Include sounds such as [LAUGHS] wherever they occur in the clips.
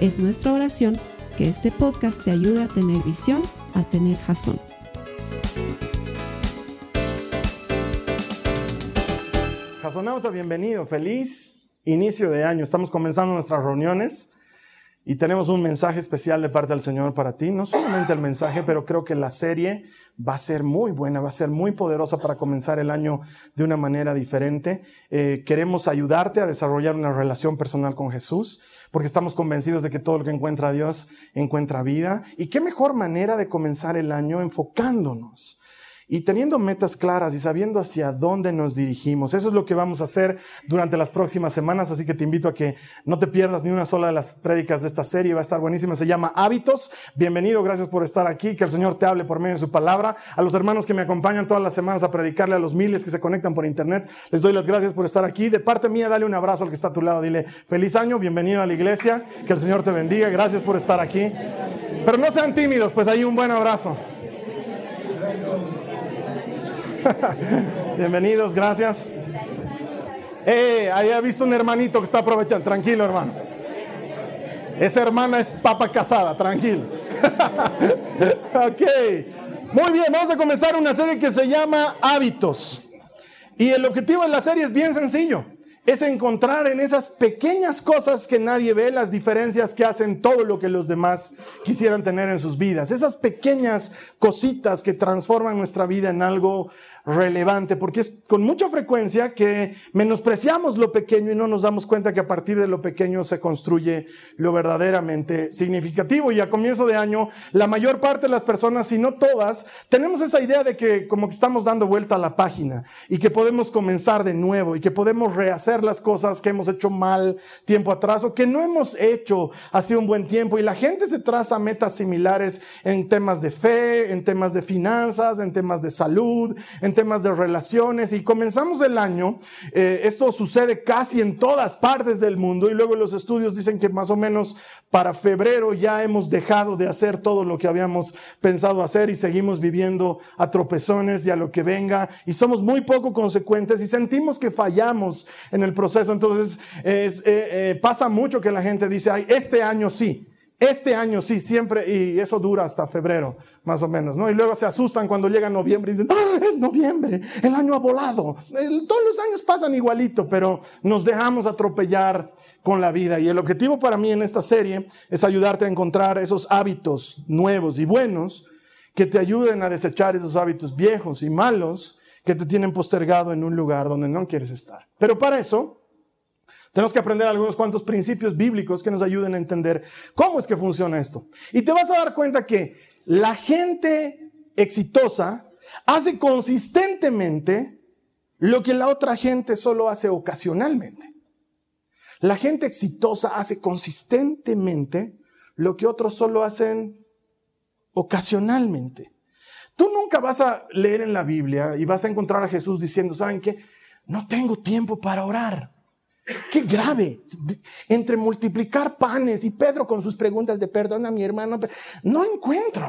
Es nuestra oración que este podcast te ayude a tener visión, a tener jazón. Jazonauta, bienvenido. Feliz inicio de año. Estamos comenzando nuestras reuniones y tenemos un mensaje especial de parte del Señor para ti. No solamente el mensaje, pero creo que la serie va a ser muy buena, va a ser muy poderosa para comenzar el año de una manera diferente. Eh, queremos ayudarte a desarrollar una relación personal con Jesús, porque estamos convencidos de que todo lo que encuentra Dios encuentra vida. Y qué mejor manera de comenzar el año enfocándonos y teniendo metas claras y sabiendo hacia dónde nos dirigimos. Eso es lo que vamos a hacer durante las próximas semanas, así que te invito a que no te pierdas ni una sola de las prédicas de esta serie, va a estar buenísima, se llama Hábitos. Bienvenido, gracias por estar aquí, que el Señor te hable por medio de su palabra. A los hermanos que me acompañan todas las semanas a predicarle, a los miles que se conectan por internet, les doy las gracias por estar aquí. De parte mía, dale un abrazo al que está a tu lado, dile feliz año, bienvenido a la iglesia, que el Señor te bendiga, gracias por estar aquí. Pero no sean tímidos, pues ahí un buen abrazo. [LAUGHS] Bienvenidos, gracias. Eh, ahí ha visto un hermanito que está aprovechando. Tranquilo, hermano. Esa hermana es papa casada, tranquilo. [LAUGHS] ok. Muy bien, vamos a comenzar una serie que se llama Hábitos. Y el objetivo de la serie es bien sencillo es encontrar en esas pequeñas cosas que nadie ve las diferencias que hacen todo lo que los demás quisieran tener en sus vidas. Esas pequeñas cositas que transforman nuestra vida en algo relevante, porque es con mucha frecuencia que menospreciamos lo pequeño y no nos damos cuenta que a partir de lo pequeño se construye lo verdaderamente significativo. Y a comienzo de año, la mayor parte de las personas, si no todas, tenemos esa idea de que como que estamos dando vuelta a la página y que podemos comenzar de nuevo y que podemos rehacer las cosas que hemos hecho mal tiempo atrás o que no hemos hecho hace un buen tiempo. Y la gente se traza metas similares en temas de fe, en temas de finanzas, en temas de salud, en temas de relaciones y comenzamos el año, eh, esto sucede casi en todas partes del mundo y luego los estudios dicen que más o menos para febrero ya hemos dejado de hacer todo lo que habíamos pensado hacer y seguimos viviendo a tropezones y a lo que venga y somos muy poco consecuentes y sentimos que fallamos en el proceso. Entonces es, eh, eh, pasa mucho que la gente dice, ay, este año sí. Este año sí, siempre, y eso dura hasta febrero, más o menos, ¿no? Y luego se asustan cuando llega noviembre y dicen, ¡ah, es noviembre! El año ha volado. todos los años pasan igualito, pero nos dejamos atropellar con la vida. Y el objetivo para mí en esta serie es ayudarte a encontrar esos hábitos nuevos y buenos que te ayuden a desechar esos hábitos viejos y malos que te tienen postergado en un lugar donde no quieres estar. Pero para eso, tenemos que aprender algunos cuantos principios bíblicos que nos ayuden a entender cómo es que funciona esto. Y te vas a dar cuenta que la gente exitosa hace consistentemente lo que la otra gente solo hace ocasionalmente. La gente exitosa hace consistentemente lo que otros solo hacen ocasionalmente. Tú nunca vas a leer en la Biblia y vas a encontrar a Jesús diciendo, ¿saben qué? No tengo tiempo para orar. Qué grave. Entre multiplicar panes y Pedro con sus preguntas de perdón a mi hermano, no encuentro.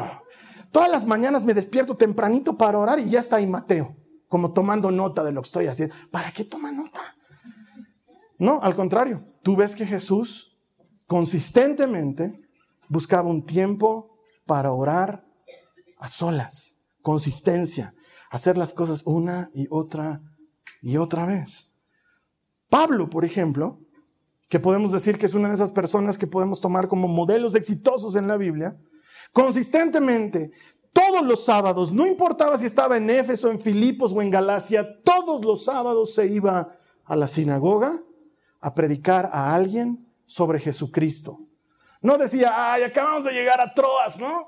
Todas las mañanas me despierto tempranito para orar y ya está ahí Mateo, como tomando nota de lo que estoy haciendo. ¿Para qué toma nota? No, al contrario, tú ves que Jesús consistentemente buscaba un tiempo para orar a solas, consistencia, hacer las cosas una y otra y otra vez. Pablo, por ejemplo, que podemos decir que es una de esas personas que podemos tomar como modelos exitosos en la Biblia, consistentemente, todos los sábados, no importaba si estaba en Éfeso, en Filipos o en Galacia, todos los sábados se iba a la sinagoga a predicar a alguien sobre Jesucristo. No decía, ay, acabamos de llegar a Troas, ¿no?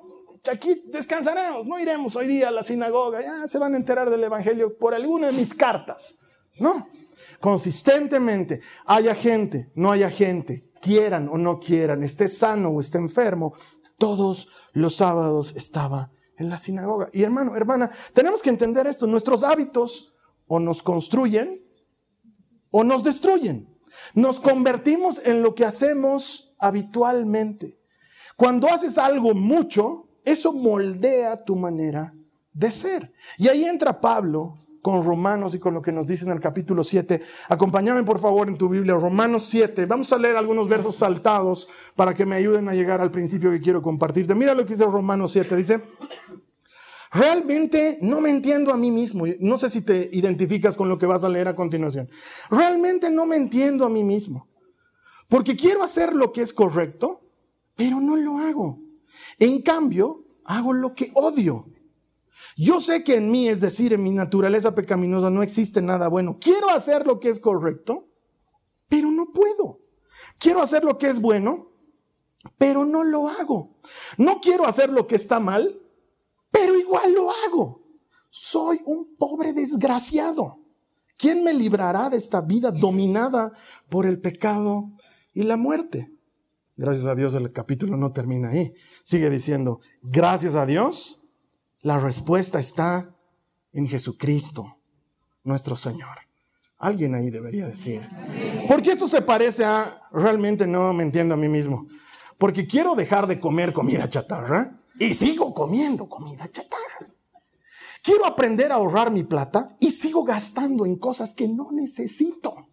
Aquí descansaremos, no iremos hoy día a la sinagoga, ya se van a enterar del Evangelio por alguna de mis cartas. No, consistentemente, haya gente, no haya gente, quieran o no quieran, esté sano o esté enfermo, todos los sábados estaba en la sinagoga. Y hermano, hermana, tenemos que entender esto. Nuestros hábitos o nos construyen o nos destruyen. Nos convertimos en lo que hacemos habitualmente. Cuando haces algo mucho, eso moldea tu manera de ser. Y ahí entra Pablo con Romanos y con lo que nos dice en el capítulo 7. Acompáñame por favor en tu Biblia, Romanos 7. Vamos a leer algunos versos saltados para que me ayuden a llegar al principio que quiero compartirte. Mira lo que dice Romanos 7. Dice, realmente no me entiendo a mí mismo. No sé si te identificas con lo que vas a leer a continuación. Realmente no me entiendo a mí mismo. Porque quiero hacer lo que es correcto, pero no lo hago. En cambio, hago lo que odio. Yo sé que en mí, es decir, en mi naturaleza pecaminosa, no existe nada bueno. Quiero hacer lo que es correcto, pero no puedo. Quiero hacer lo que es bueno, pero no lo hago. No quiero hacer lo que está mal, pero igual lo hago. Soy un pobre desgraciado. ¿Quién me librará de esta vida dominada por el pecado y la muerte? Gracias a Dios el capítulo no termina ahí. Sigue diciendo, gracias a Dios la respuesta está en Jesucristo, nuestro Señor. Alguien ahí debería decir. Porque esto se parece a, realmente no me entiendo a mí mismo. Porque quiero dejar de comer comida chatarra y sigo comiendo comida chatarra. Quiero aprender a ahorrar mi plata y sigo gastando en cosas que no necesito.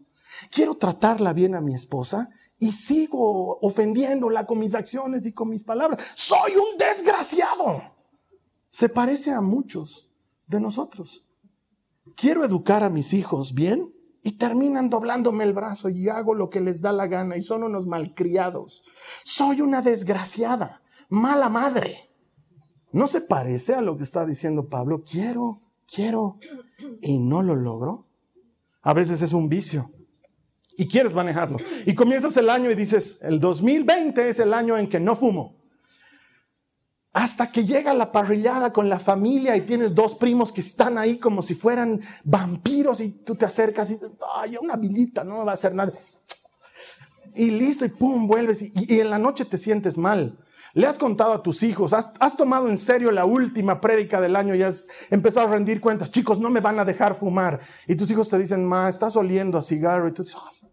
Quiero tratarla bien a mi esposa y sigo ofendiéndola con mis acciones y con mis palabras. Soy un desgraciado se parece a muchos de nosotros. Quiero educar a mis hijos bien y terminan doblándome el brazo y hago lo que les da la gana y son unos malcriados. Soy una desgraciada, mala madre. ¿No se parece a lo que está diciendo Pablo? Quiero, quiero y no lo logro. A veces es un vicio y quieres manejarlo. Y comienzas el año y dices, el 2020 es el año en que no fumo. Hasta que llega la parrillada con la familia y tienes dos primos que están ahí como si fueran vampiros y tú te acercas y ay, una vilita, no me va a hacer nada. Y listo, y pum, vuelves y, en la noche te sientes mal. Le has contado a tus hijos, has, has tomado en serio la última prédica del año y has empezado a rendir cuentas. Chicos, no me van a dejar fumar. Y tus hijos te dicen, ma, estás oliendo a cigarro. Y tú dices, ay,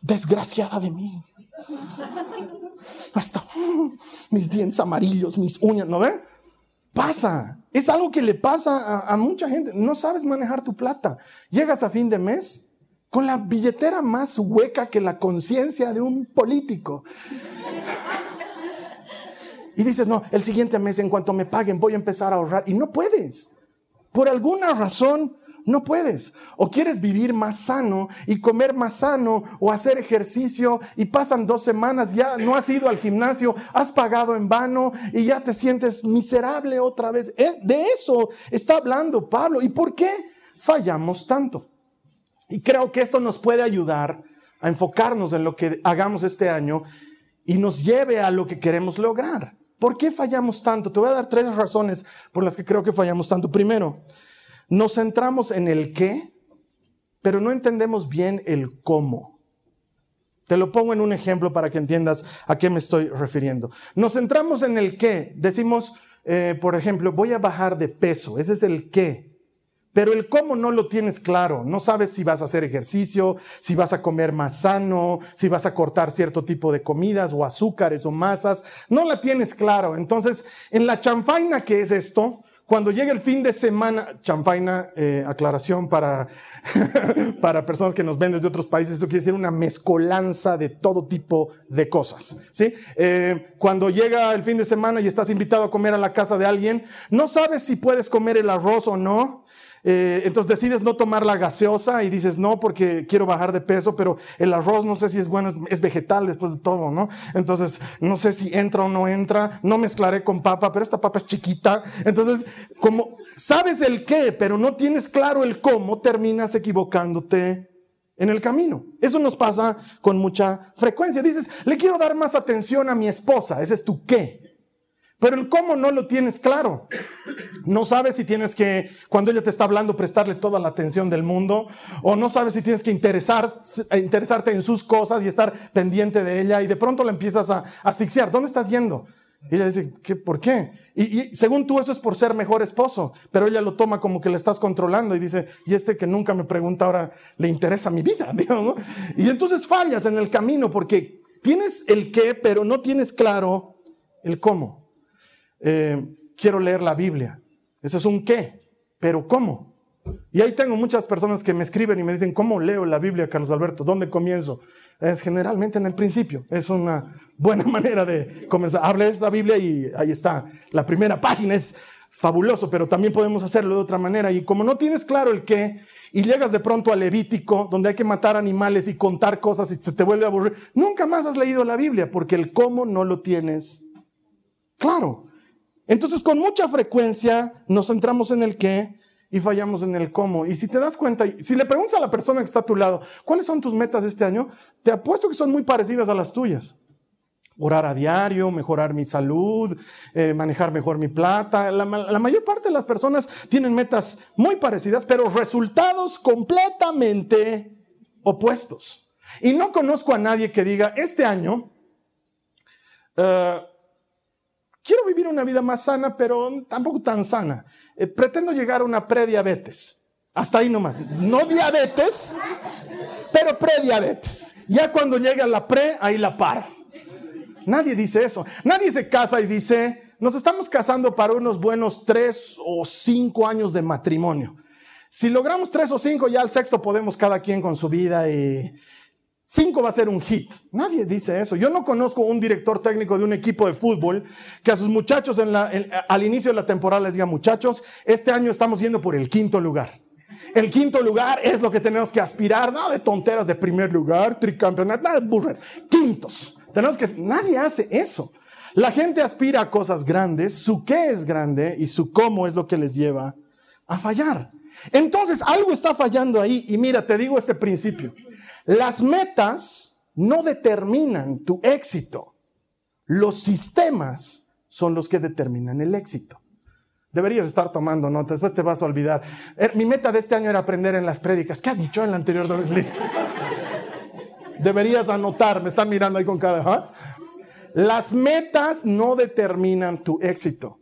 desgraciada de mí hasta mis dientes amarillos, mis uñas, ¿no ve? Pasa, es algo que le pasa a, mucha gente. No sabes manejar tu plata. Llegas a fin de mes con la billetera más hueca que la conciencia de un político. Y dices, no, el siguiente mes en cuanto me paguen voy a empezar a ahorrar. Y no puedes. Por alguna razón no puedes. O quieres vivir más sano y comer más sano o hacer ejercicio y pasan dos semanas, ya no has ido al gimnasio, has pagado en vano y ya te sientes miserable otra vez. Es, de eso está hablando Pablo. ¿Y por qué fallamos tanto? Y creo que esto nos puede ayudar a enfocarnos en lo que hagamos este año y nos lleve a lo que queremos lograr. ¿Por qué fallamos tanto? Te voy a dar tres razones por las que creo que fallamos tanto. Primero, nos centramos en el qué, pero no entendemos bien el cómo. Te lo pongo en un ejemplo para que entiendas a qué me estoy refiriendo. Nos centramos en el qué. Decimos, eh, por ejemplo, voy a bajar de peso. Ese es el qué. Pero el cómo no lo tienes claro. No sabes si vas a hacer ejercicio, si vas a comer más sano, si vas a cortar cierto tipo de comidas o azúcares o masas. No la tienes claro. Entonces, en la chanfaina que es esto, cuando llega el fin de semana, champaina, eh, aclaración para, [LAUGHS] para personas que nos ven desde otros países, esto quiere decir una mezcolanza de todo tipo de cosas. ¿sí? Eh, cuando llega el fin de semana y estás invitado a comer a la casa de alguien, no sabes si puedes comer el arroz o no, eh, entonces decides no tomar la gaseosa y dices no porque quiero bajar de peso, pero el arroz no sé si es bueno, es, vegetal después de todo, ¿no? Entonces no sé si entra o no entra, no mezclaré con papa, pero esta papa es chiquita. Entonces, como sabes el qué, pero no tienes claro el cómo, terminas equivocándote en el camino. Eso nos pasa con mucha frecuencia. Dices, le quiero dar más atención a mi esposa, ese es tu qué. Pero el cómo no lo tienes claro. No sabes si tienes que, cuando ella te está hablando, prestarle toda la atención del mundo, o no sabes si tienes que interesar, interesarte en sus cosas y estar pendiente de ella, y de pronto la empiezas a asfixiar. ¿Dónde estás yendo? Y ella dice, ¿qué, ¿por qué? Y, según tú eso es por ser mejor esposo, pero ella lo toma como que le estás controlando y dice, y este que nunca me pregunta ahora le interesa mi vida, [LAUGHS] Y entonces fallas en el camino porque tienes el qué, pero no tienes claro el cómo. Eh, quiero leer la Biblia. Eso es un qué, pero ¿cómo? Y ahí tengo muchas personas que me escriben y me dicen, ¿cómo leo la Biblia, Carlos Alberto? ¿Dónde comienzo? Es generalmente en el principio. Es una [LAUGHS] buena manera de comenzar. Hables la Biblia y ahí está. La primera página es fabuloso, pero también podemos hacerlo de otra manera. Y como no tienes claro el qué, y llegas de pronto a Levítico, donde hay que matar animales y contar cosas y se te vuelve a aburrir, nunca más has leído la Biblia, porque el cómo no lo tienes claro. Entonces, con mucha frecuencia nos centramos en el qué y fallamos en el cómo. Y si te das cuenta, si le preguntas a la persona que está a tu lado, ¿cuáles son tus metas este año? Te apuesto que son muy parecidas a las tuyas. Orar a diario, mejorar mi salud, eh, manejar mejor mi plata. La, mayor parte de las personas tienen metas muy parecidas, pero resultados completamente opuestos. Y no conozco a nadie que diga, este año, uh, quiero vivir una vida más sana, pero tampoco tan sana. Eh, pretendo llegar a una prediabetes. Hasta ahí nomás. No diabetes, pero prediabetes. Ya cuando llega la pre, ahí la para. Nadie dice eso. Nadie se casa y dice, nos estamos casando para unos buenos tres o cinco años de matrimonio. Si logramos tres o cinco, ya al sexto podemos cada quien con su vida y, Cinco va a ser un hit. Nadie dice eso. Yo no conozco un director técnico de un equipo de fútbol que a sus muchachos al inicio de la temporada les diga, muchachos, este año estamos yendo por el quinto lugar. El quinto lugar es lo que tenemos que aspirar, nada de tonteras de primer lugar, tricampeonato, nada de burrer. Quintos. Tenemos que, nadie hace eso. La gente aspira a cosas grandes, su qué es grande y su cómo es lo que les lleva a fallar. Entonces, algo está fallando ahí. Y mira, te digo este principio. Las metas no determinan tu éxito. Los sistemas son los que determinan el éxito. Deberías estar tomando notas, después te vas a olvidar. Er, mi meta de este año era aprender en las prédicas. ¿Qué ha dicho en la anterior lista? Deberías anotar, me están mirando ahí con cara. ¿ah? Las metas no determinan tu éxito.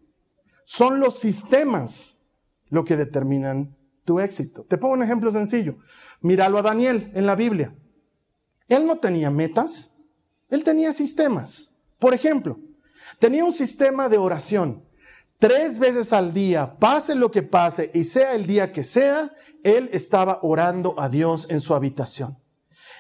Son los sistemas lo que determinan tu éxito. Te pongo un ejemplo sencillo. Míralo a Daniel en la Biblia. Él no tenía metas, él tenía sistemas. Por ejemplo, tenía un sistema de oración. Tres veces al día, pase lo que pase y sea el día que sea, él estaba orando a Dios en su habitación.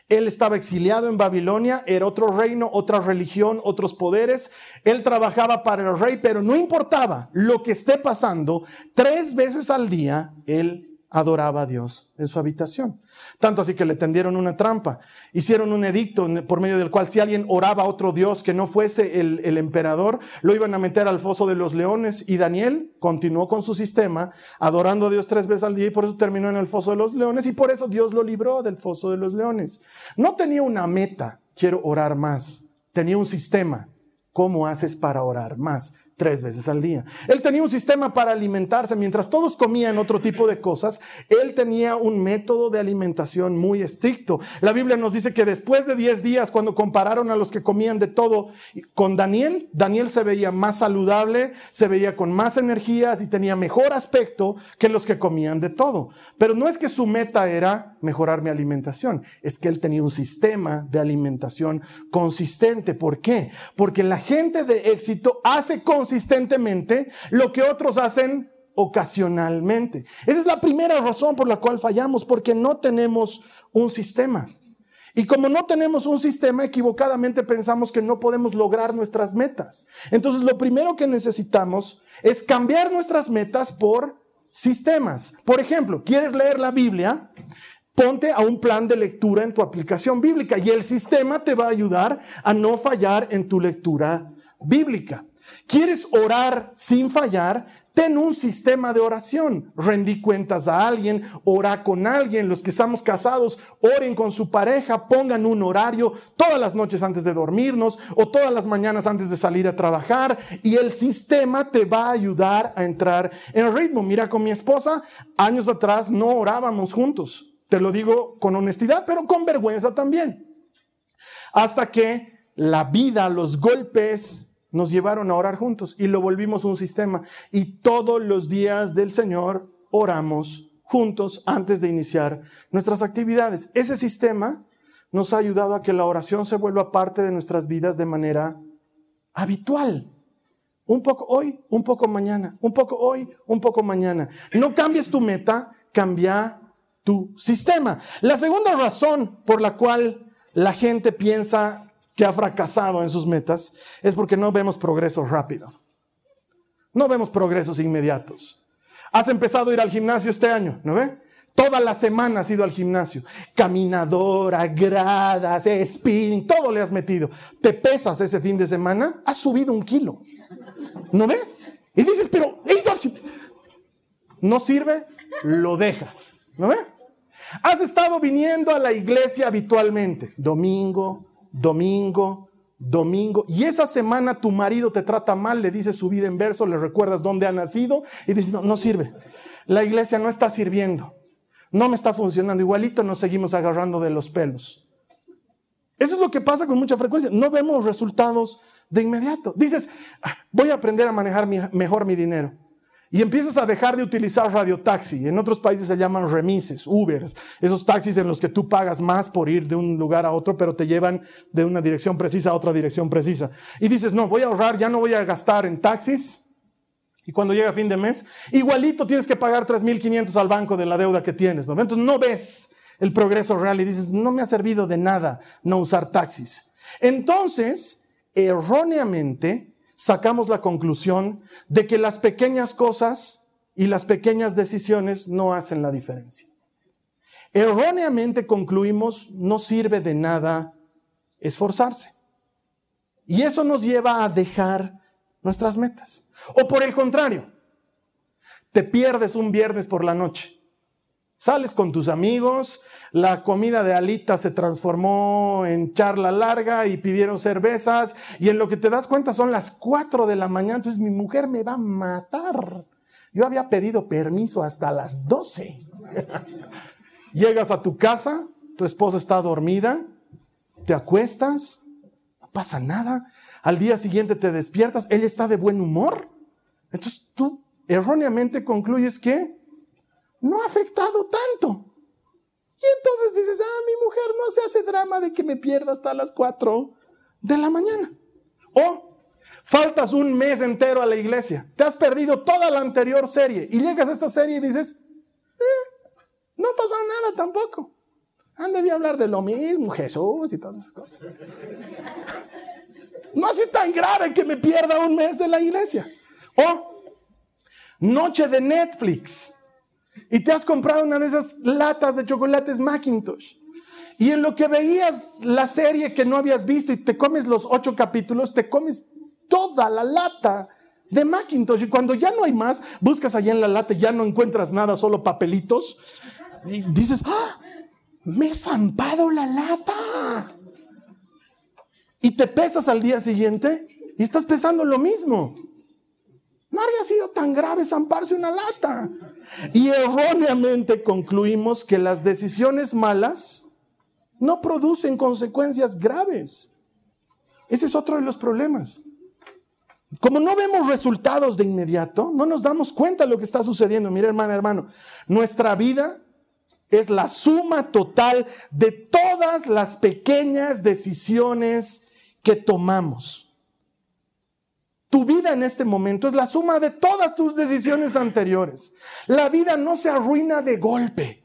Él estaba exiliado en Babilonia, era otro reino, otra religión, otros poderes. Él trabajaba para el rey, pero no importaba lo que esté pasando, tres veces al día él adoraba a Dios en su habitación. Tanto así que le tendieron una trampa. Hicieron un edicto por medio del cual si alguien oraba a otro Dios que no fuese el, el, emperador, lo iban a meter al foso de los leones. Y Daniel continuó con su sistema, adorando a Dios tres veces al día y por eso terminó en el foso de los leones y por eso Dios lo libró del foso de los leones. No tenía una meta, quiero orar más. Tenía un sistema. ¿Cómo haces para orar más? Tres veces al día. Él tenía un sistema para alimentarse. Mientras todos comían otro tipo de cosas, él tenía un método de alimentación muy estricto. La Biblia nos dice que después de diez días, cuando compararon a los que comían de todo con Daniel, Daniel se veía más saludable, se veía con más energías y tenía mejor aspecto que los que comían de todo. Pero no es que su meta era mejorar mi alimentación, es que él tenía un sistema de alimentación consistente. ¿Por qué? Porque la gente de éxito hace con consistentemente lo que otros hacen ocasionalmente. Esa es la primera razón por la cual fallamos, porque no tenemos un sistema. Y como no tenemos un sistema, equivocadamente pensamos que no podemos lograr nuestras metas. Entonces, lo primero que necesitamos es cambiar nuestras metas por sistemas. Por ejemplo, ¿quieres leer la Biblia? Ponte a un plan de lectura en tu aplicación bíblica y el sistema te va a ayudar a no fallar en tu lectura bíblica. ¿Quieres orar sin fallar? Ten un sistema de oración. Rendí cuentas a alguien, ora con alguien. Los que estamos casados, oren con su pareja, pongan un horario todas las noches antes de dormirnos o todas las mañanas antes de salir a trabajar. Y el sistema te va a ayudar a entrar en ritmo. Mira, con mi esposa, años atrás no orábamos juntos. Te lo digo con honestidad, pero con vergüenza también. Hasta que la vida, los golpes, nos llevaron a orar juntos y lo volvimos un sistema. Y todos los días del Señor oramos juntos antes de iniciar nuestras actividades. Ese sistema nos ha ayudado a que la oración se vuelva parte de nuestras vidas de manera habitual. Un poco hoy, un poco mañana, un poco hoy, un poco mañana. No cambies tu meta, cambia tu sistema. La segunda razón por la cual la gente piensa que ha fracasado en sus metas es porque no vemos progresos rápidos. No vemos progresos inmediatos. Has empezado a ir al gimnasio este año, ¿no ve? Toda la semana has ido al gimnasio. Caminadora, gradas, spinning, todo le has metido. Te pesas ese fin de semana, has subido un kilo. ¿No ve? Y dices, pero no sirve, lo dejas. ¿No ve? Has estado viniendo a la iglesia habitualmente, domingo, domingo, domingo, y esa semana tu marido te trata mal, le dices su vida en verso, le recuerdas dónde ha nacido y dices, no, no sirve. La iglesia no está sirviendo, no me está funcionando, igualito nos seguimos agarrando de los pelos. Eso es lo que pasa con mucha frecuencia, no vemos resultados de inmediato. Dices, ah, voy a aprender a manejar mejor mi dinero y empiezas a dejar de utilizar radiotaxi. En otros países se llaman remises, Ubers, esos taxis en los que tú pagas más por ir de un lugar a otro, pero te llevan de una dirección precisa a otra dirección precisa. Y dices, no, voy a ahorrar, ya no voy a gastar en taxis. Y cuando llega fin de mes, igualito tienes que pagar 3.500 al banco de la deuda que tienes. ¿no? Entonces no ves el progreso real y dices, no me ha servido de nada no usar taxis. Entonces, erróneamente, sacamos la conclusión de que las pequeñas cosas y las pequeñas decisiones no hacen la diferencia. Erróneamente concluimos, no sirve de nada esforzarse. Y eso nos lleva a dejar nuestras metas. O por el contrario, te pierdes un viernes por la noche Sales con tus amigos, la comida de Alita se transformó en charla larga y pidieron cervezas y en lo que te das cuenta son las 4 de la mañana, entonces mi mujer me va a matar. Yo había pedido permiso hasta las 12. [LAUGHS] Llegas a tu casa, tu esposa está dormida, te acuestas, no pasa nada. Al día siguiente te despiertas, ella está de buen humor. Entonces tú erróneamente concluyes que no ha afectado tanto. Y entonces dices, ah, mi mujer no se hace drama de que me pierda hasta las 4 de la mañana. O faltas un mes entero a la iglesia, te has perdido toda la anterior serie y llegas a esta serie y dices, eh, no pasa nada tampoco. Han a hablar de lo mismo, Jesús y todas esas cosas. [LAUGHS] No es tan grave que me pierda un mes de la iglesia. O noche de Netflix y te has comprado una de esas latas de chocolates Macintosh. Y en lo que veías la serie que no habías visto y te comes los ocho capítulos, te comes toda la lata de Macintosh. Y cuando ya no hay más, buscas allá en la lata y ya no encuentras nada, solo papelitos. Y dices, ¡Ah! me he zampado la lata. Y te pesas al día siguiente y estás pesando lo mismo. No habría sido tan grave zamparse una lata. Y erróneamente concluimos que las decisiones malas no producen consecuencias graves. Ese es otro de los problemas. Como no vemos resultados de inmediato, no nos damos cuenta de lo que está sucediendo. Mira, hermana, hermano, nuestra vida es la suma total de todas las pequeñas decisiones que tomamos. Tu vida en este momento es la suma de todas tus decisiones anteriores. La vida no se arruina de golpe.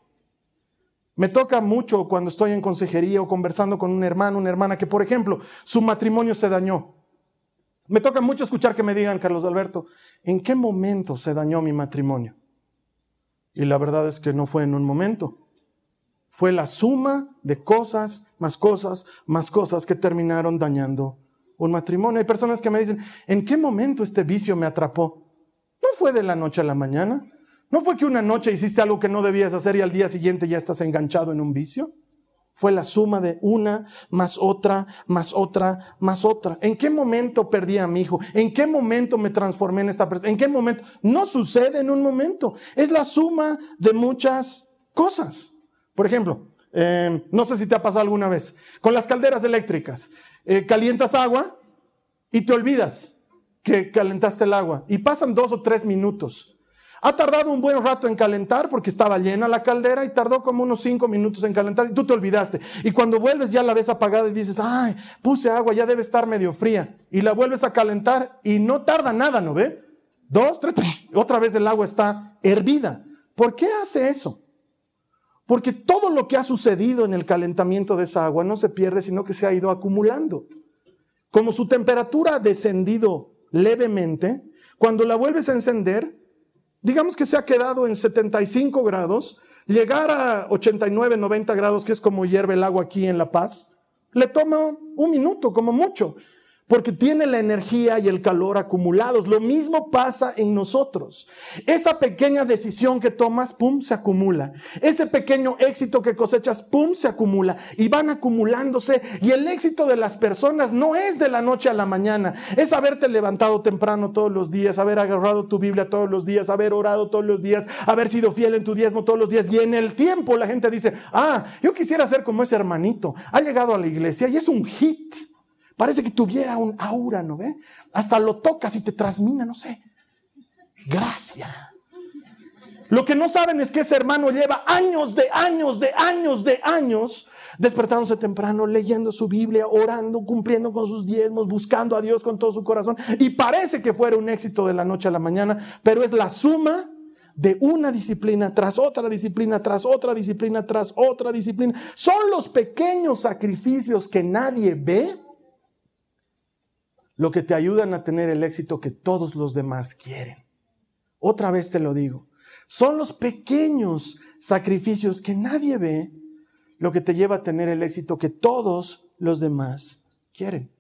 Me toca mucho cuando estoy en consejería o conversando con un hermano, una hermana que, por ejemplo, su matrimonio se dañó. Me toca mucho escuchar que me digan, Carlos Alberto, ¿en qué momento se dañó mi matrimonio? Y la verdad es que no fue en un momento. Fue la suma de cosas, más cosas, más cosas que terminaron dañando un matrimonio. Hay personas que me dicen, ¿en qué momento este vicio me atrapó? No fue de la noche a la mañana. No fue que una noche hiciste algo que no debías hacer y al día siguiente ya estás enganchado en un vicio. Fue la suma de una más otra, más otra, más otra. ¿En qué momento perdí a mi hijo? ¿En qué momento me transformé en esta persona? ¿En qué momento? No sucede en un momento. Es la suma de muchas cosas. Por ejemplo, eh, no sé si te ha pasado alguna vez, con las calderas eléctricas, eh, calientas agua y te olvidas que calentaste el agua y pasan dos o tres minutos. Ha tardado un buen rato en calentar porque estaba llena la caldera y tardó como unos cinco minutos en calentar y tú te olvidaste. Y cuando vuelves ya la ves apagada y dices, ay, puse agua, ya debe estar medio fría. Y la vuelves a calentar y no tarda nada, ¿no ve? Dos, tres, [LAUGHS] otra vez el agua está hervida. ¿Por qué hace eso? Porque todo lo que ha sucedido en el calentamiento de esa agua no se pierde, sino que se ha ido acumulando. Como su temperatura ha descendido levemente, cuando la vuelves a encender, digamos que se ha quedado en 75 grados, llegar a 89, 90 grados, que es como hierve el agua aquí en La Paz, le toma un minuto como mucho porque tiene la energía y el calor acumulados. Lo mismo pasa en nosotros. Esa pequeña decisión que tomas, pum, se acumula. Ese pequeño éxito que cosechas, pum, se acumula. Y van acumulándose. Y el éxito de las personas no es de la noche a la mañana. Es haberte levantado temprano todos los días, haber agarrado tu Biblia todos los días, haber orado todos los días, haber sido fiel en tu diezmo todos los días. Y en el tiempo la gente dice, ah, yo quisiera ser como ese hermanito. Ha llegado a la iglesia y es un hit. Parece que tuviera un aura, ¿no ve? Hasta lo tocas y te transmina, no sé. Gracia. Lo que no saben es que ese hermano lleva años de años, de años, de años, despertándose temprano, leyendo su Biblia, orando, cumpliendo con sus diezmos, buscando a Dios con todo su corazón. Y parece que fuera un éxito de la noche a la mañana, pero es la suma de una disciplina tras otra disciplina, tras otra disciplina, tras otra disciplina. Son los pequeños sacrificios que nadie ve lo que te ayudan a tener el éxito que todos los demás quieren. Otra vez te lo digo, son los pequeños sacrificios que nadie ve lo que te lleva a tener el éxito que todos los demás quieren.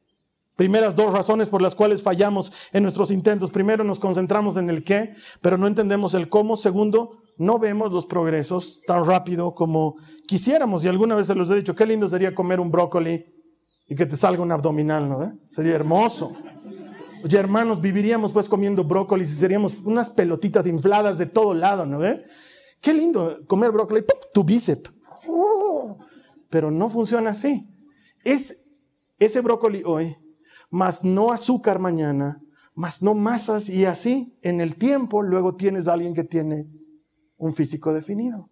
Primeras dos razones por las cuales fallamos en nuestros intentos. Primero, nos concentramos en el qué, pero no entendemos el cómo. Segundo, no vemos los progresos tan rápido como quisiéramos. Y alguna vez se los he dicho, qué lindo sería comer un brócoli y que te salga un abdominal, ¿no? Sería hermoso. Oye, hermanos, viviríamos pues comiendo brócoli y seríamos unas pelotitas infladas de todo lado, ¿no? ve? Qué lindo comer brócoli, tu bíceps. Oh, pero no funciona así. Es ese brócoli hoy, más no azúcar mañana, más no masas y así en el tiempo luego tienes a alguien que tiene un físico definido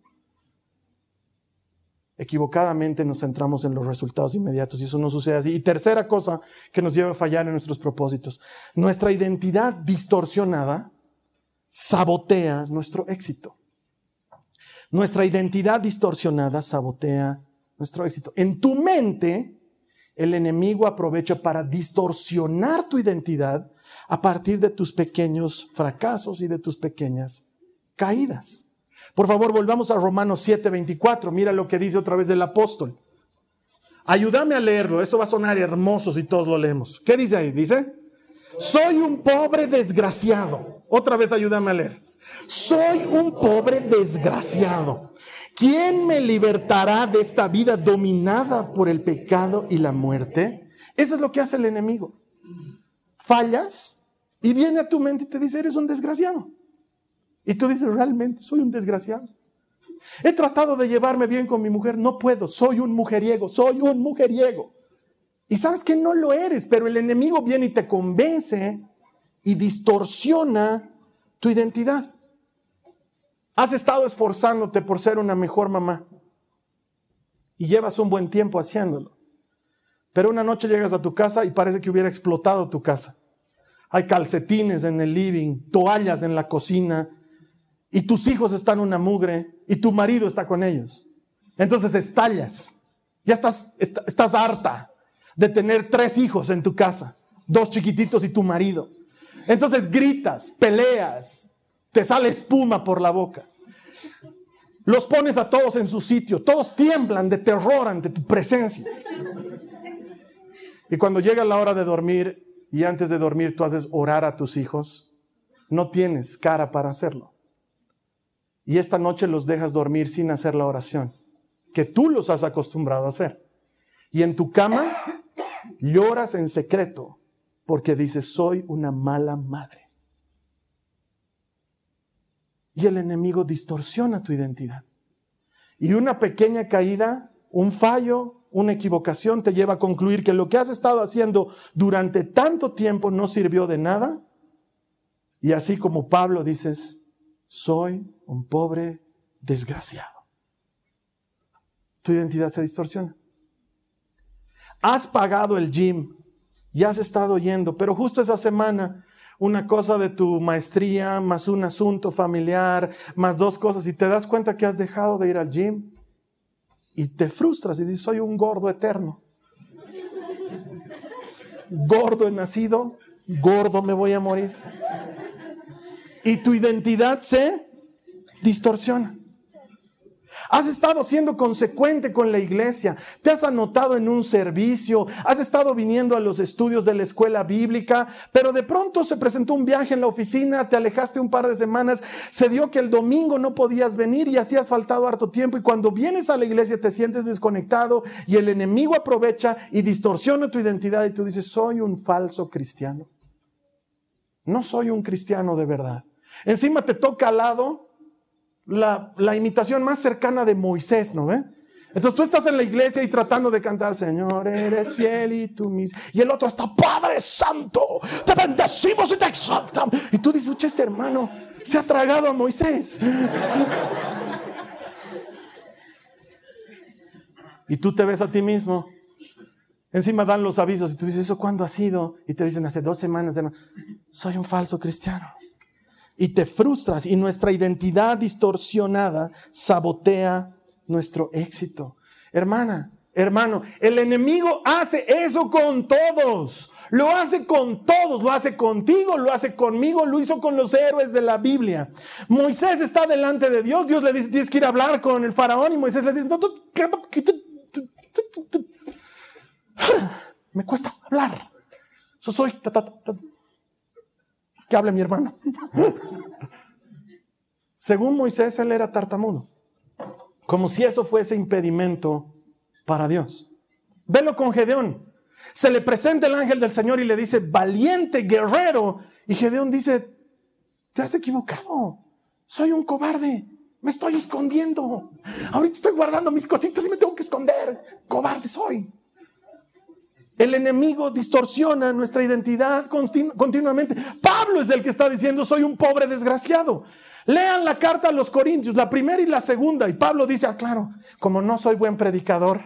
equivocadamente nos centramos en los resultados inmediatos y eso no sucede así. Y tercera cosa que nos lleva a fallar en nuestros propósitos, nuestra identidad distorsionada sabotea nuestro éxito. Nuestra identidad distorsionada sabotea nuestro éxito. En tu mente, el enemigo aprovecha para distorsionar tu identidad a partir de tus pequeños fracasos y de tus pequeñas caídas. Por favor, volvamos a Romanos 7:24. Mira lo que dice otra vez el apóstol. Ayúdame a leerlo. Esto va a sonar hermoso si todos lo leemos. ¿Qué dice ahí? Dice, soy un pobre desgraciado. Otra vez ayúdame a leer. Soy un pobre desgraciado. ¿Quién me libertará de esta vida dominada por el pecado y la muerte? Eso es lo que hace el enemigo. Fallas y viene a tu mente y te dice, eres un desgraciado. Y tú dices, realmente soy un desgraciado. He tratado de llevarme bien con mi mujer, no puedo, soy un mujeriego, soy un mujeriego. Y sabes que no lo eres, pero el enemigo viene y te convence y distorsiona tu identidad. Has estado esforzándote por ser una mejor mamá y llevas un buen tiempo haciéndolo. Pero una noche llegas a tu casa y parece que hubiera explotado tu casa. Hay calcetines en el living, toallas en la cocina, y tus hijos están una mugre y tu marido está con ellos. Entonces estallas. Ya estás, estás harta de tener tres hijos en tu casa, dos chiquititos y tu marido. Entonces gritas, peleas, te sale espuma por la boca. Los pones a todos en su sitio, todos tiemblan de terror ante tu presencia. Y cuando llega la hora de dormir y antes de dormir tú haces orar a tus hijos, no tienes cara para hacerlo. Y esta noche los dejas dormir sin hacer la oración, que tú los has acostumbrado a hacer. Y en tu cama lloras en secreto porque dices, soy una mala madre. Y el enemigo distorsiona tu identidad. Y una pequeña caída, un fallo, una equivocación te lleva a concluir que lo que has estado haciendo durante tanto tiempo no sirvió de nada. Y así como Pablo dices, soy un pobre desgraciado. Tu identidad se distorsiona. Has pagado el gym y has estado yendo, pero justo esa semana una cosa de tu maestría, más un asunto familiar, más dos cosas, y te das cuenta que has dejado de ir al gym y te frustras y dices, soy un gordo eterno. Gordo he nacido, gordo me voy a morir. Y tu identidad se distorsiona. Has estado siendo consecuente con la iglesia, te has anotado en un servicio, has estado viniendo a los estudios de la escuela bíblica, pero de pronto se presentó un viaje en la oficina, te alejaste un par de semanas, se dio que el domingo no podías venir y así has faltado harto tiempo y cuando vienes a la iglesia te sientes desconectado y el enemigo aprovecha y distorsiona tu identidad y tú dices, soy un falso cristiano. No soy un cristiano de verdad. Encima te toca al lado la, imitación más cercana de Moisés, ¿no ve? Entonces tú estás en la iglesia y tratando de cantar, Señor, eres fiel y tú mismo. Y el otro está, Padre Santo, te bendecimos y te exaltamos. Y tú dices, este hermano se ha tragado a Moisés. y tú te ves a ti mismo. Encima dan los avisos y tú dices, ¿eso cuándo ha sido? Y te dicen, hace dos semanas. Soy un falso cristiano y te frustras y nuestra identidad distorsionada sabotea nuestro éxito. Hermana, hermano, el enemigo hace eso con todos. Lo hace con todos, lo hace contigo, lo hace conmigo, lo hizo con los héroes de la Biblia. Moisés está delante de Dios, Dios le dice, tienes que ir a hablar con el faraón y Moisés le dice, me cuesta hablar. Yo soy que hable mi hermano. [LAUGHS] Según Moisés, él era tartamudo, como si eso fuese impedimento para Dios. Velo con Gedeón. Se le presenta el ángel del Señor y le dice, valiente guerrero. Y Gedeón dice, te has equivocado. Soy un cobarde. Me estoy escondiendo. Ahorita estoy guardando mis cositas y me tengo que esconder. Cobarde soy. El enemigo distorsiona nuestra identidad continuamente. Pablo es el que está diciendo, soy un pobre desgraciado. Lean la carta a los Corintios, la primera y la segunda. Y Pablo dice, ah, claro, como no soy buen predicador.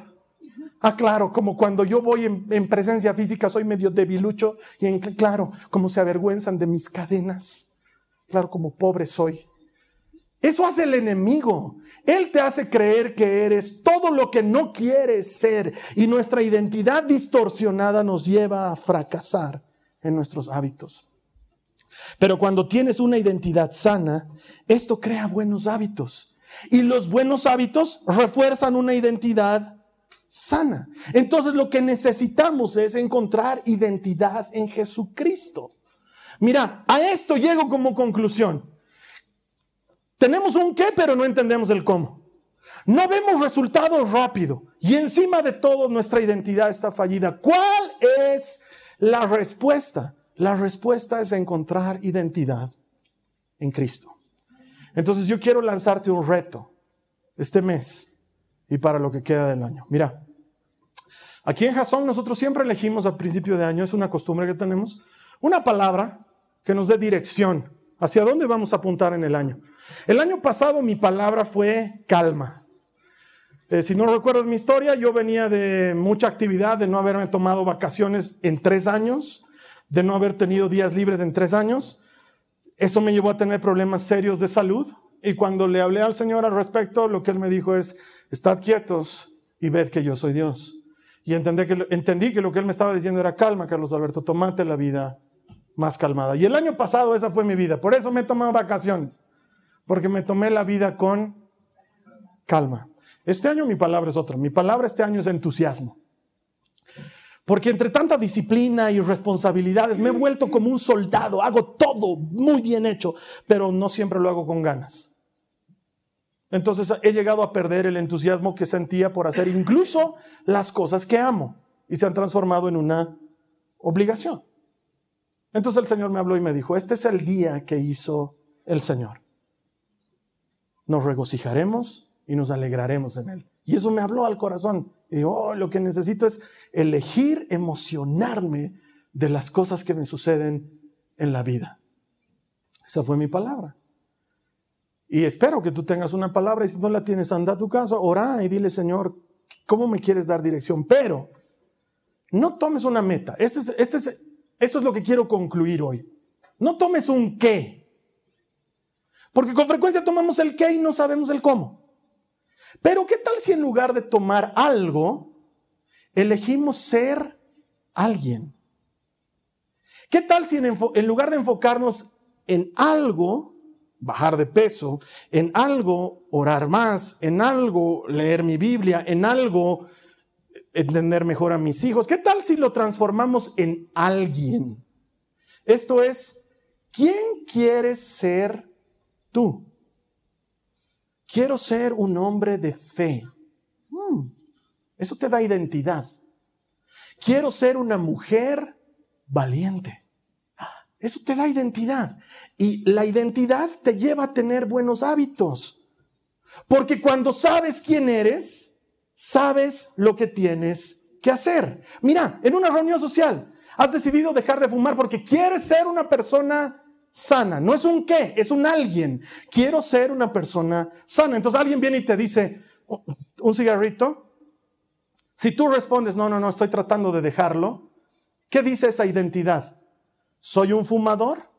Ah, claro, como cuando yo voy en, presencia física soy medio debilucho. Y en, claro, como se avergüenzan de mis cadenas. Claro, como pobre soy. Eso hace el enemigo. Él te hace creer que eres todo lo que no quieres ser y nuestra identidad distorsionada nos lleva a fracasar en nuestros hábitos. Pero cuando tienes una identidad sana, esto crea buenos hábitos. Y los buenos hábitos refuerzan una identidad sana. Entonces lo que necesitamos es encontrar identidad en Jesucristo. Mira, a esto llego como conclusión. Tenemos un qué, pero no entendemos el cómo. No vemos resultados rápido y encima de todo nuestra identidad está fallida. ¿Cuál es la respuesta? La respuesta es encontrar identidad en Cristo. Entonces yo quiero lanzarte un reto este mes y para lo que queda del año. Mira, aquí en Jason nosotros siempre elegimos al principio de año, es una costumbre que tenemos, una palabra que nos dé dirección hacia dónde vamos a apuntar en el año. El año pasado mi palabra fue calma. Eh, si no recuerdas mi historia, yo venía de mucha actividad, de no haberme tomado vacaciones en tres años, de no haber tenido días libres en tres años. Eso me llevó a tener problemas serios de salud. Y cuando le hablé al Señor al respecto, lo que Él me dijo es, estad quietos y ved que yo soy Dios. Y entendí que, entendí que lo que Él me estaba diciendo era calma, Carlos Alberto, tomate la vida más calmada. Y el año pasado esa fue mi vida. Por eso me he tomado vacaciones porque me tomé la vida con calma. Este año mi palabra es otra. Mi palabra este año es entusiasmo. Porque entre tanta disciplina y responsabilidades me he vuelto como un soldado, hago todo muy bien hecho, pero no siempre lo hago con ganas. Entonces he llegado a perder el entusiasmo que sentía por hacer incluso las cosas que amo y se han transformado en una obligación. Entonces el Señor me habló y me dijo, este es el día que hizo el Señor. Nos regocijaremos y nos alegraremos en él. Y eso me habló al corazón. Y oh, lo que necesito es elegir emocionarme de las cosas que me suceden en la vida. Esa fue mi palabra. Y espero que tú tengas una palabra y si no la tienes, anda a tu casa, ora y dile, Señor, ¿cómo me quieres dar dirección? Pero no tomes una meta. Este es, este es, esto es lo que quiero concluir hoy. No tomes un qué. Porque con frecuencia tomamos el qué y no sabemos el cómo. Pero ¿qué tal si en lugar de tomar algo, elegimos ser alguien? ¿Qué tal si en, lugar de enfocarnos en algo, bajar de peso, en algo orar más, en algo leer mi Biblia, en algo entender mejor a mis hijos, qué tal si lo transformamos en alguien? Esto es, ¿quién quieres ser tú? Quiero ser un hombre de fe. Hmm, eso te da identidad. Quiero ser una mujer valiente. Eso te da identidad. Y la identidad te lleva a tener buenos hábitos. Porque cuando sabes quién eres, sabes lo que tienes que hacer. Mira, en una reunión social, has decidido dejar de fumar porque quieres ser una persona sana. No es un qué, es un alguien. Quiero ser una persona sana. Entonces alguien viene y te dice, oh, ¿un cigarrito? Si tú respondes, no, no, no, estoy tratando de dejarlo, ¿qué dice esa identidad? Soy un fumador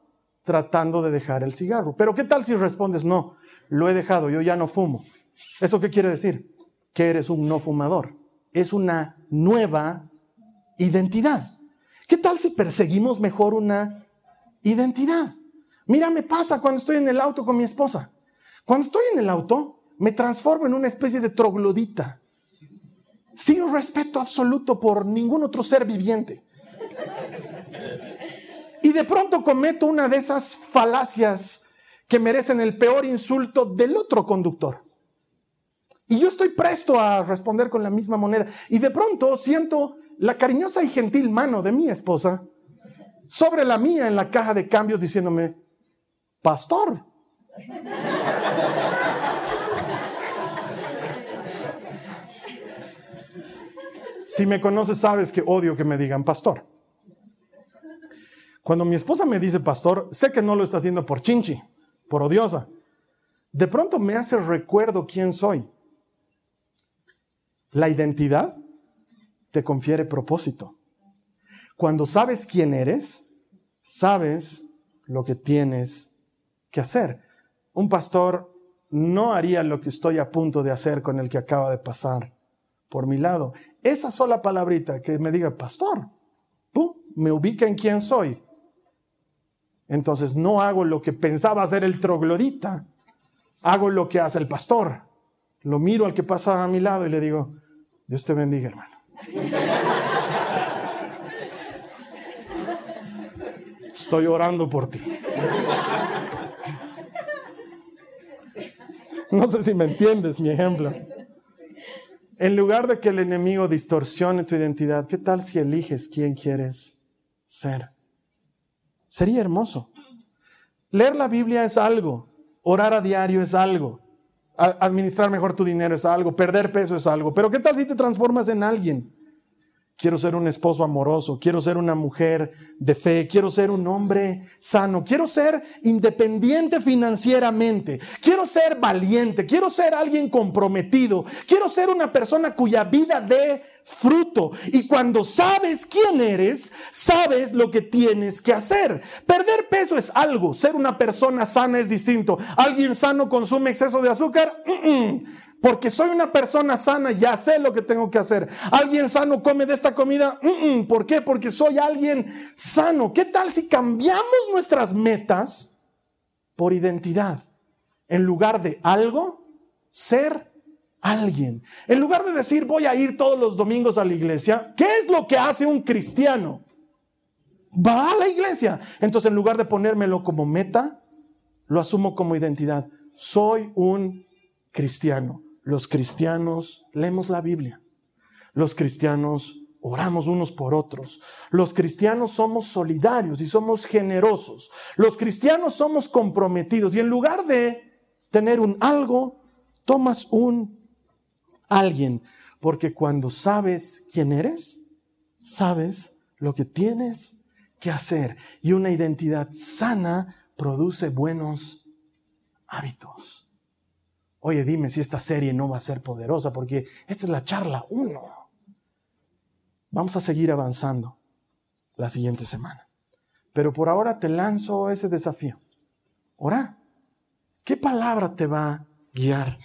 tratando de dejar el cigarro. Pero ¿qué tal si respondes, no, lo he dejado, yo ya no fumo? ¿Eso qué quiere decir? Que eres un no fumador. Es una nueva identidad. ¿Qué tal si perseguimos mejor una identidad? Mira, me pasa cuando estoy en el auto con mi esposa. Cuando estoy en el auto, me transformo en una especie de troglodita, sin respeto absoluto por ningún otro ser viviente. Y de pronto cometo una de esas falacias que merecen el peor insulto del otro conductor. Y yo estoy presto a responder con la misma moneda. Y de pronto siento la cariñosa y gentil mano de mi esposa sobre la mía en la caja de cambios diciéndome, pastor. Si me conoces, sabes que odio que me digan pastor. Cuando mi esposa me dice pastor, sé que no lo está haciendo por chinchi, por odiosa. De pronto me hace recuerdo quién soy. La identidad te confiere propósito. Cuando sabes quién eres, sabes lo que tienes que hacer. Un pastor no haría lo que estoy a punto de hacer con el que acaba de pasar por mi lado. Esa sola palabrita que me diga, pastor, me ubica en quién soy. Entonces no hago lo que pensaba hacer el troglodita, hago lo que hace el pastor. Lo miro al que pasa a mi lado y le digo, Dios te bendiga, hermano. [LAUGHS] Estoy orando por ti. [LAUGHS] No sé si me entiendes mi ejemplo. En lugar de que el enemigo distorsione tu identidad, ¿qué tal si eliges quién quieres ser? Sería hermoso. Leer la Biblia es algo, orar a diario es algo, administrar mejor tu dinero es algo, perder peso es algo, pero ¿qué tal si te transformas en alguien? Quiero ser un esposo amoroso, quiero ser una mujer de fe, quiero ser un hombre sano, quiero ser independiente financieramente, quiero ser valiente, quiero ser alguien comprometido, quiero ser una persona cuya vida dé fruto. Y cuando sabes quién eres, sabes lo que tienes que hacer. Perder peso es algo, ser una persona sana es distinto. ¿Alguien sano consume exceso de azúcar? Porque soy una persona sana, ya sé lo que tengo que hacer. Alguien sano come de esta comida. ¿Por qué? Porque soy alguien sano. ¿Qué tal si cambiamos nuestras metas por identidad? En lugar de algo, ser alguien. En lugar de decir voy a ir todos los domingos a la iglesia, ¿qué es lo que hace un cristiano? Va a la iglesia. Entonces en lugar de ponérmelo como meta, lo asumo como identidad. Soy un cristiano. Los cristianos leemos la Biblia. Los cristianos oramos unos por otros. Los cristianos somos solidarios y somos generosos. Los cristianos somos comprometidos. Y en lugar de tener un algo, tomas un alguien. Porque cuando sabes quién eres, sabes lo que tienes que hacer. Y una identidad sana produce buenos hábitos. Oye, dime si esta serie no va a ser poderosa, porque esta es la charla uno. Vamos a seguir avanzando la siguiente semana. Pero por ahora te lanzo ese desafío. Ora. ¿Qué palabra te va a guiar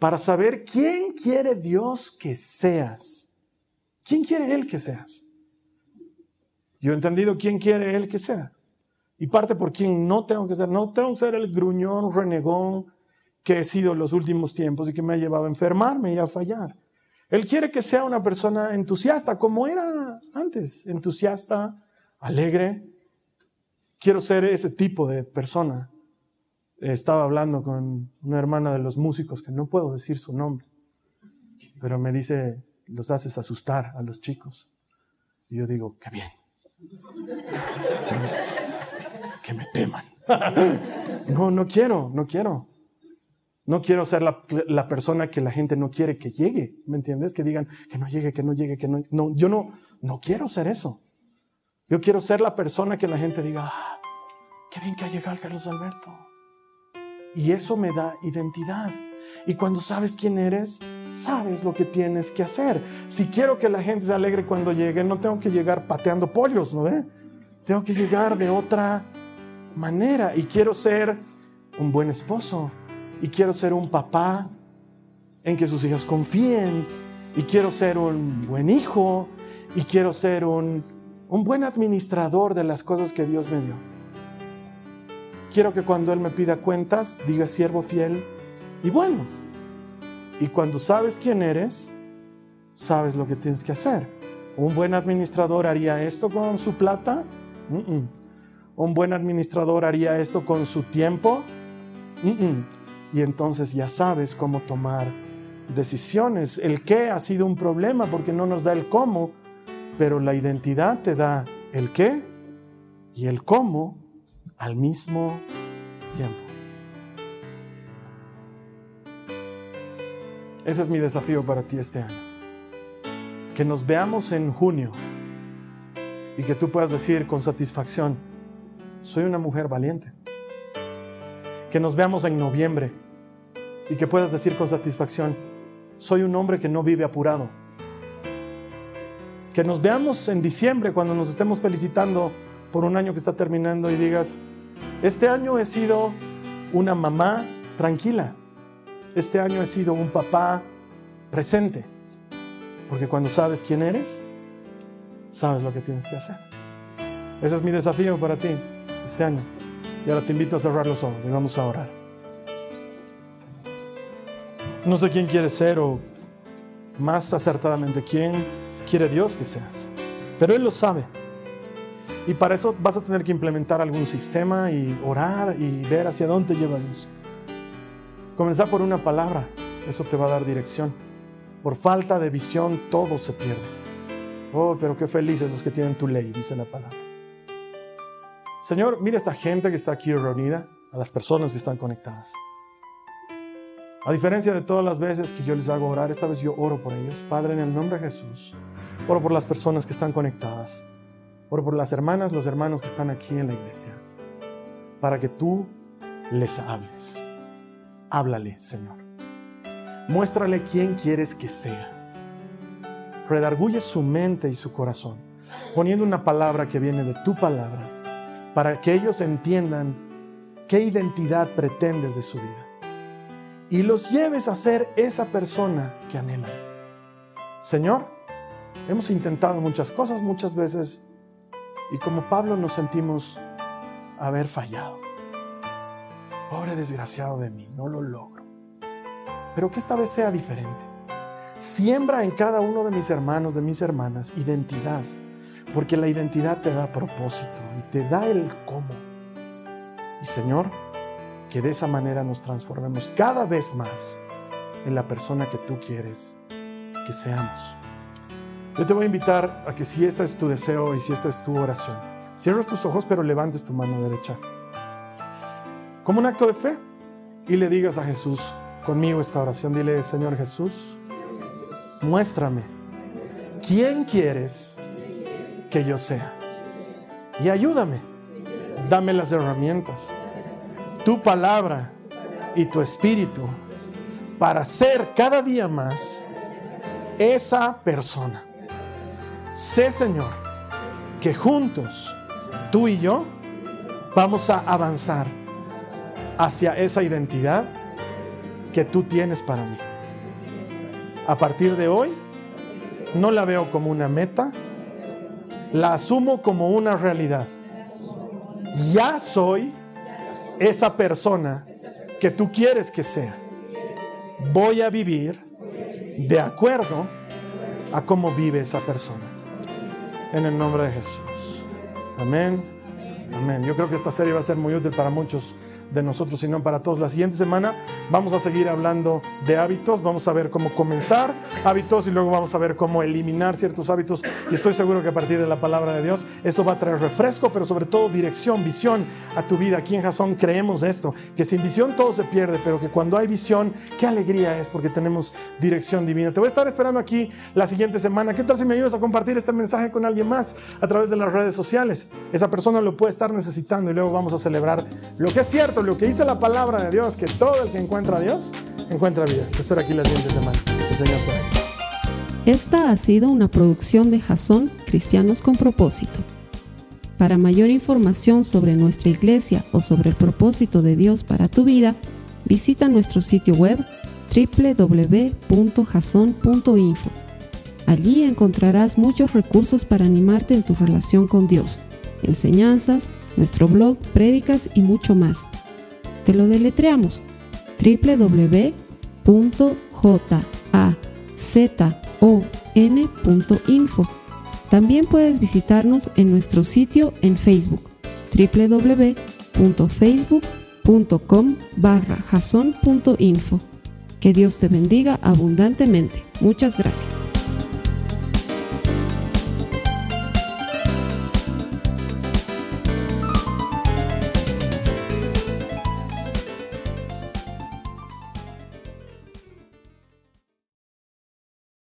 para saber quién quiere Dios que seas? ¿Quién quiere Él que seas? Yo he entendido quién quiere Él que sea. Y parte por quién no tengo que ser. No tengo que ser el gruñón, renegón que he sido en los últimos tiempos y que me ha llevado a enfermarme y a fallar. Él quiere que sea una persona entusiasta, como era antes, entusiasta, alegre. Quiero ser ese tipo de persona. Estaba hablando con una hermana de los músicos, que no puedo decir su nombre, pero me dice, los haces asustar a los chicos. Y yo digo, qué bien [LAUGHS] que me teman. [LAUGHS] No, no quiero, no quiero. No quiero ser la, persona que la gente no quiere que llegue, ¿me entiendes? Que digan que no llegue, que no llegue, que no. No, yo no, no quiero ser eso. Yo quiero ser la persona que la gente diga, ah, qué bien que ha llegado Carlos Alberto. Y eso me da identidad. Y cuando sabes quién eres, sabes lo que tienes que hacer. Si quiero que la gente se alegre cuando llegue, no tengo que llegar pateando pollos, ¿no ve? Tengo que llegar de otra manera. Y quiero ser un buen esposo. Y quiero ser un papá en que sus hijas confíen. Y quiero ser un buen hijo. Y quiero ser un, un buen administrador de las cosas que Dios me dio. Quiero que cuando Él me pida cuentas, diga siervo fiel y bueno. Y cuando sabes quién eres, sabes lo que tienes que hacer. ¿Un buen administrador haría esto con su plata? ¿Un buen administrador haría esto con su tiempo? Y entonces ya sabes cómo tomar decisiones. El qué ha sido un problema porque no nos da el cómo, pero la identidad te da el qué y el cómo al mismo tiempo. Ese es mi desafío para ti este año. Que nos veamos en junio y que tú puedas decir con satisfacción, soy una mujer valiente. Que nos veamos en noviembre y que puedas decir con satisfacción, soy un hombre que no vive apurado. Que nos veamos en diciembre cuando nos estemos felicitando por un año que está terminando y digas, este año he sido una mamá tranquila este año he sido un papá presente. Porque cuando sabes quién eres, sabes lo que tienes que hacer. Ese es mi desafío para ti este año. Y ahora te invito a cerrar los ojos y vamos a orar. No sé quién quieres ser o más acertadamente quién quiere Dios que seas. Pero Él lo sabe. Y para eso vas a tener que implementar algún sistema y orar y ver hacia dónde lleva Dios. Comenzar por una palabra, eso te va a dar dirección. Por falta de visión todo se pierde. Oh, pero qué felices los que tienen tu ley, dice la palabra. Señor, mira esta gente que está aquí reunida, a las personas que están conectadas. A diferencia de todas las veces que yo les hago orar, esta vez yo oro por ellos. Padre, en el nombre de Jesús, oro por las personas que están conectadas. Oro por las hermanas, los hermanos que están aquí en la iglesia. Para que tú les hables. Háblale, Señor. Muéstrale quién quieres que sea. Redarguye su mente y su corazón, poniendo una palabra que viene de tu palabra, para que ellos entiendan qué identidad pretendes de su vida. Y los lleves a ser esa persona que anhelan. Señor, hemos intentado muchas cosas muchas veces y como Pablo nos sentimos haber fallado. Pobre desgraciado de mí, no lo logro. pero que esta vez sea diferente. Siembra en cada uno de mis hermanos, de mis hermanas, identidad, porque la identidad te da propósito y te da el cómo. Y Señor, que de esa manera nos transformemos cada vez más en la persona que tú quieres que seamos. Yo te voy a invitar a que si este es tu deseo y si esta es tu oración, cierres tus ojos pero levantes tu mano derecha. Como un acto de fe y le digas a Jesús conmigo esta oración. Dile, Señor Jesús, muéstrame quién quieres que yo sea. Y ayúdame. Dame las herramientas, tu palabra y tu espíritu para ser cada día más esa persona. Sé, Señor, que juntos, tú y yo, vamos a avanzar hacia esa identidad que tú tienes para mí. A partir de hoy, no la veo como una meta, la asumo como una realidad. Ya soy esa persona que tú quieres que sea. Voy a vivir de acuerdo a cómo vive esa persona en el nombre de Jesús. Amén. Amén. Yo creo que esta serie va a ser muy útil para muchos de nosotros, sino para todos. La siguiente semana vamos a seguir hablando de hábitos, vamos a ver cómo comenzar hábitos y luego vamos a ver cómo eliminar ciertos hábitos. Y estoy seguro que a partir de la palabra de Dios eso va a traer refresco, pero sobre todo dirección, visión a tu vida. Aquí en Jason creemos esto, que sin visión todo se pierde, pero que cuando hay visión, qué alegría es porque tenemos dirección divina. Te voy a estar esperando aquí la siguiente semana. ¿Qué tal si me ayudas a compartir este mensaje con alguien más a través de las redes sociales? Esa persona lo puede estar necesitando y luego vamos a celebrar lo que es cierto lo que dice la palabra de Dios, que todo el que encuentra a Dios, encuentra vida. Espero aquí la siguiente semana. El Señor por ahí. Esta ha sido una producción de Jason Cristianos con Propósito. Para mayor información sobre nuestra iglesia o sobre el propósito de Dios para tu vida, visita nuestro sitio web www.jason.info. Allí encontrarás muchos recursos para animarte en tu relación con Dios, enseñanzas, nuestro blog, prédicas y mucho más. Te lo deletreamos www.jazon.info. También puedes visitarnos en nuestro sitio en Facebook www.facebook.com barra Que Dios te bendiga abundantemente. Muchas gracias.